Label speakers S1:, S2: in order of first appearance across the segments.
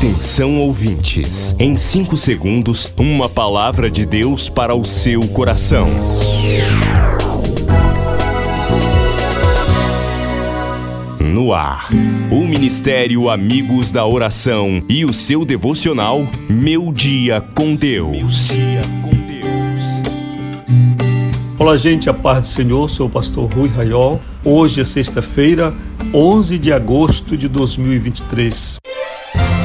S1: Atenção ouvintes, em 5 segundos, uma palavra de Deus para o seu coração. No ar, o Ministério Amigos da Oração e o seu devocional Meu Dia com Deus.
S2: Olá, gente, a paz do Senhor, sou o pastor Rui Raiol. Hoje é sexta-feira, 11 de agosto de 2023.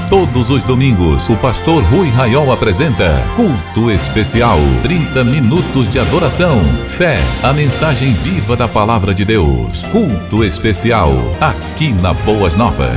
S3: Todos os domingos, o pastor Rui Raiol apresenta Culto Especial. 30 minutos de adoração, fé, a mensagem viva da palavra de Deus. Culto Especial, aqui na Boas Novas.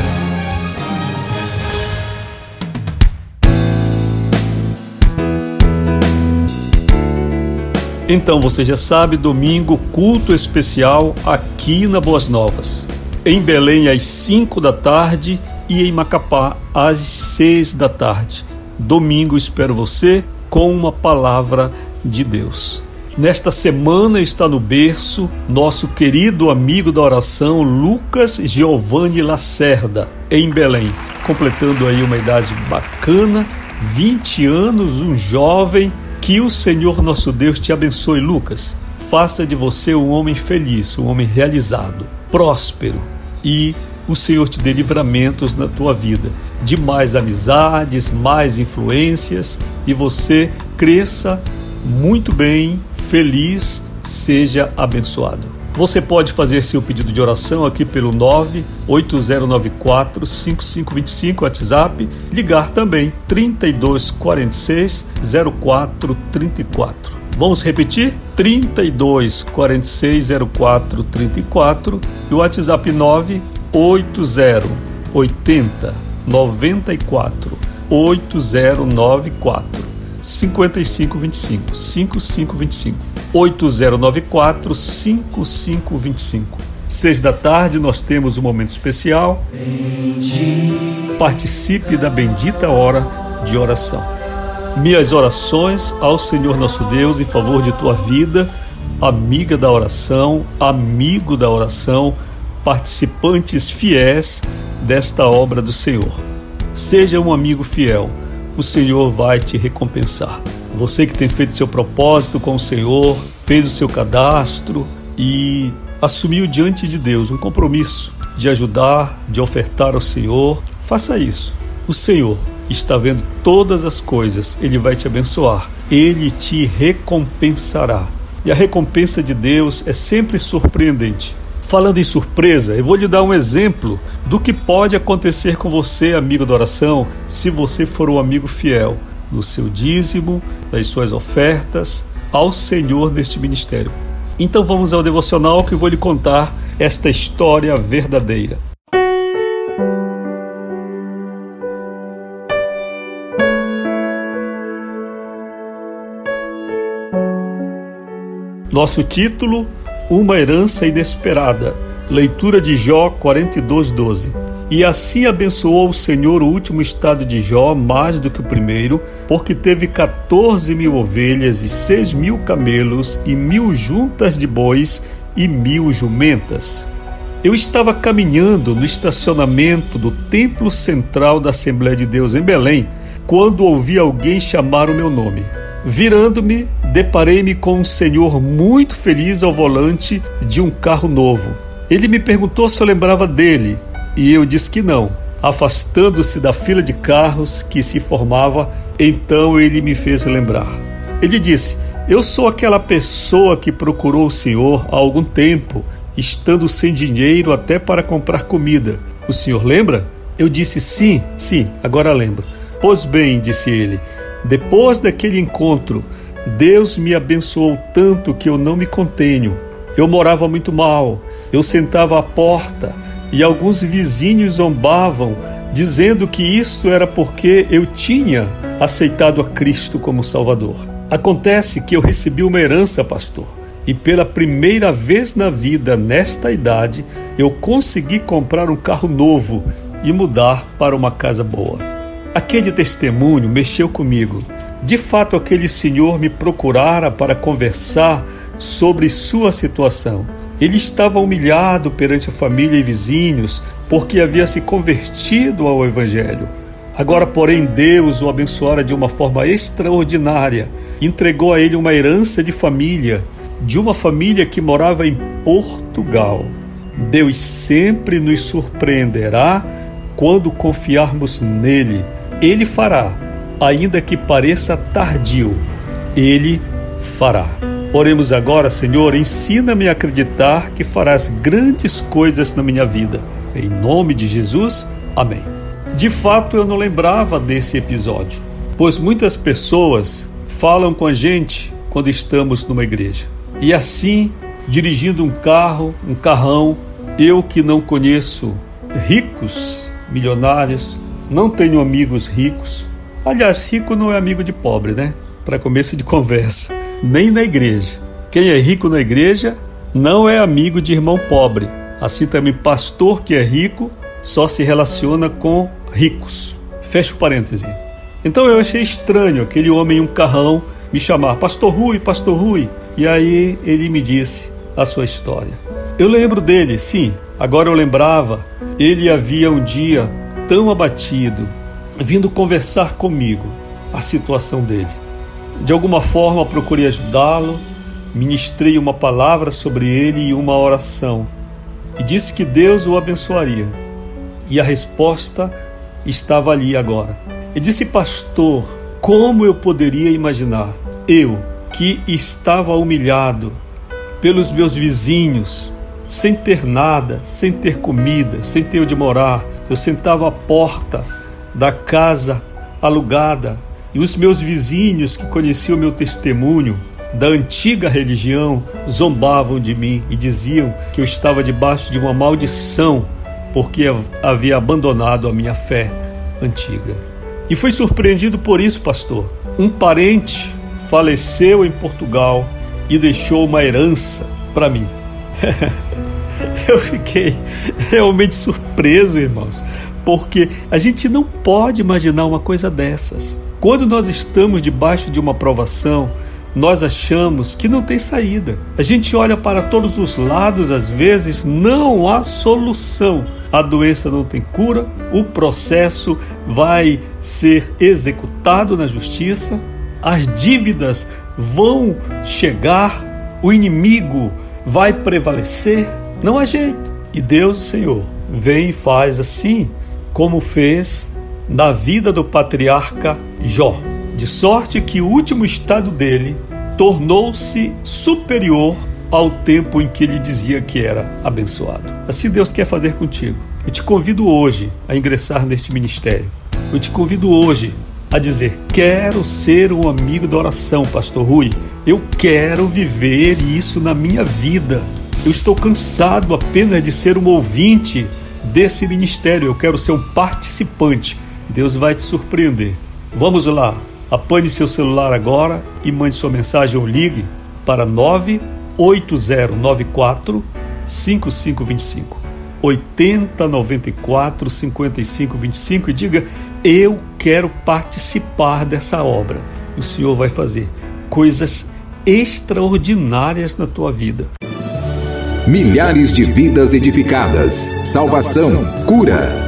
S2: Então você já sabe, domingo, culto especial aqui na Boas Novas. Em Belém, às 5 da tarde e em Macapá às seis da tarde. Domingo espero você com uma palavra de Deus. Nesta semana está no berço nosso querido amigo da oração Lucas Giovanni Lacerda, em Belém, completando aí uma idade bacana, 20 anos, um jovem. Que o Senhor nosso Deus te abençoe, Lucas. Faça de você um homem feliz, um homem realizado, próspero e o Senhor te dê livramentos na tua vida, de mais amizades, mais influências e você cresça muito bem, feliz, seja abençoado. Você pode fazer seu pedido de oração aqui pelo 98094 5525 WhatsApp, ligar também 3246 0434. Vamos repetir? 32 46 04 34 e o WhatsApp 9 80 80 94 8094 5525 5525 8094 5525 Seis da tarde nós temos um momento especial. Participe da bendita hora de oração. Minhas orações ao Senhor nosso Deus em favor de tua vida, amiga da oração, amigo da oração participantes fiéis desta obra do Senhor. Seja um amigo fiel, o Senhor vai te recompensar. Você que tem feito seu propósito com o Senhor, fez o seu cadastro e assumiu diante de Deus um compromisso de ajudar, de ofertar ao Senhor, faça isso. O Senhor está vendo todas as coisas, ele vai te abençoar, ele te recompensará. E a recompensa de Deus é sempre surpreendente. Falando em surpresa, eu vou lhe dar um exemplo do que pode acontecer com você, amigo da oração, se você for um amigo fiel no seu dízimo, nas suas ofertas ao Senhor neste ministério. Então vamos ao devocional que eu vou lhe contar esta história verdadeira. Nosso título uma herança inesperada. Leitura de Jó 42:12. E assim abençoou o Senhor o último estado de Jó mais do que o primeiro, porque teve 14 mil ovelhas e seis mil camelos e mil juntas de bois e mil jumentas. Eu estava caminhando no estacionamento do templo central da Assembleia de Deus em Belém, quando ouvi alguém chamar o meu nome. Virando-me, deparei-me com um senhor muito feliz ao volante de um carro novo. Ele me perguntou se eu lembrava dele e eu disse que não. Afastando-se da fila de carros que se formava, então ele me fez lembrar. Ele disse: Eu sou aquela pessoa que procurou o senhor há algum tempo, estando sem dinheiro até para comprar comida. O senhor lembra? Eu disse: Sim, sim, agora lembro. Pois bem, disse ele depois daquele encontro, Deus me abençoou tanto que eu não me contenho. Eu morava muito mal, eu sentava à porta e alguns vizinhos zombavam, dizendo que isso era porque eu tinha aceitado a Cristo como Salvador. Acontece que eu recebi uma herança, pastor, e pela primeira vez na vida, nesta idade, eu consegui comprar um carro novo e mudar para uma casa boa. Aquele testemunho mexeu comigo. De fato, aquele senhor me procurara para conversar sobre sua situação. Ele estava humilhado perante a família e vizinhos porque havia se convertido ao Evangelho. Agora, porém, Deus o abençoara de uma forma extraordinária. Entregou a ele uma herança de família, de uma família que morava em Portugal. Deus sempre nos surpreenderá quando confiarmos nele. Ele fará, ainda que pareça tardio. Ele fará. Oremos agora, Senhor, ensina-me a acreditar que farás grandes coisas na minha vida. Em nome de Jesus, amém. De fato, eu não lembrava desse episódio, pois muitas pessoas falam com a gente quando estamos numa igreja. E assim, dirigindo um carro, um carrão, eu que não conheço ricos, milionários, não tenho amigos ricos. Aliás, rico não é amigo de pobre, né? Para começo de conversa, nem na igreja. Quem é rico na igreja não é amigo de irmão pobre. Assim também, pastor que é rico só se relaciona com ricos. Fecha o parêntese. Então eu achei estranho aquele homem em um carrão me chamar Pastor Rui, Pastor Rui. E aí ele me disse a sua história. Eu lembro dele, sim, agora eu lembrava. Ele havia um dia tão abatido, vindo conversar comigo a situação dele. De alguma forma procurei ajudá-lo, ministrei uma palavra sobre ele e uma oração, e disse que Deus o abençoaria. E a resposta estava ali agora. Ele disse, pastor, como eu poderia imaginar? Eu, que estava humilhado pelos meus vizinhos, sem ter nada, sem ter comida, sem ter onde morar. Eu sentava à porta da casa alugada e os meus vizinhos que conheciam meu testemunho da antiga religião zombavam de mim e diziam que eu estava debaixo de uma maldição porque havia abandonado a minha fé antiga. E fui surpreendido por isso, pastor. Um parente faleceu em Portugal e deixou uma herança para mim. Eu fiquei realmente surpreso, irmãos, porque a gente não pode imaginar uma coisa dessas. Quando nós estamos debaixo de uma provação, nós achamos que não tem saída. A gente olha para todos os lados, às vezes não há solução. A doença não tem cura, o processo vai ser executado na justiça, as dívidas vão chegar, o inimigo vai prevalecer, não há jeito. E Deus, o Senhor, vem e faz assim, como fez na vida do patriarca Jó. De sorte que o último estado dele tornou-se superior ao tempo em que ele dizia que era abençoado. Assim Deus quer fazer contigo. Eu te convido hoje a ingressar neste ministério. Eu te convido hoje a dizer: Quero ser um amigo da oração, Pastor Rui. Eu quero viver isso na minha vida. Eu estou cansado apenas de ser um ouvinte desse ministério. Eu quero ser um participante. Deus vai te surpreender. Vamos lá. Apanhe seu celular agora e mande sua mensagem ou ligue para 98094 5525. 8094 5525 e diga: Eu quero participar dessa obra. O Senhor vai fazer coisas extraordinárias na tua vida.
S3: Milhares de vidas edificadas, salvação, cura.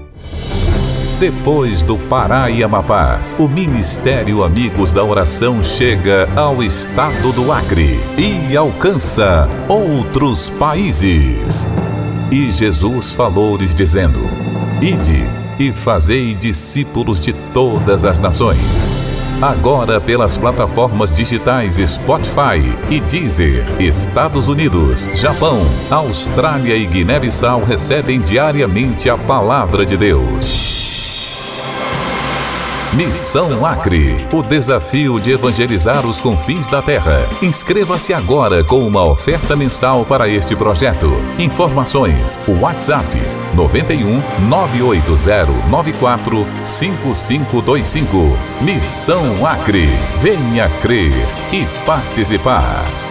S3: Depois do Pará e Amapá, o Ministério Amigos da Oração chega ao estado do Acre e alcança outros países. E Jesus falou-lhes dizendo: Ide e fazei discípulos de todas as nações. Agora pelas plataformas digitais Spotify e Deezer, Estados Unidos, Japão, Austrália e Guiné-Bissau recebem diariamente a palavra de Deus. Missão Acre. O desafio de evangelizar os confins da terra. Inscreva-se agora com uma oferta mensal para este projeto. Informações: WhatsApp 91 980 94 5525. Missão Acre. Venha crer e participar.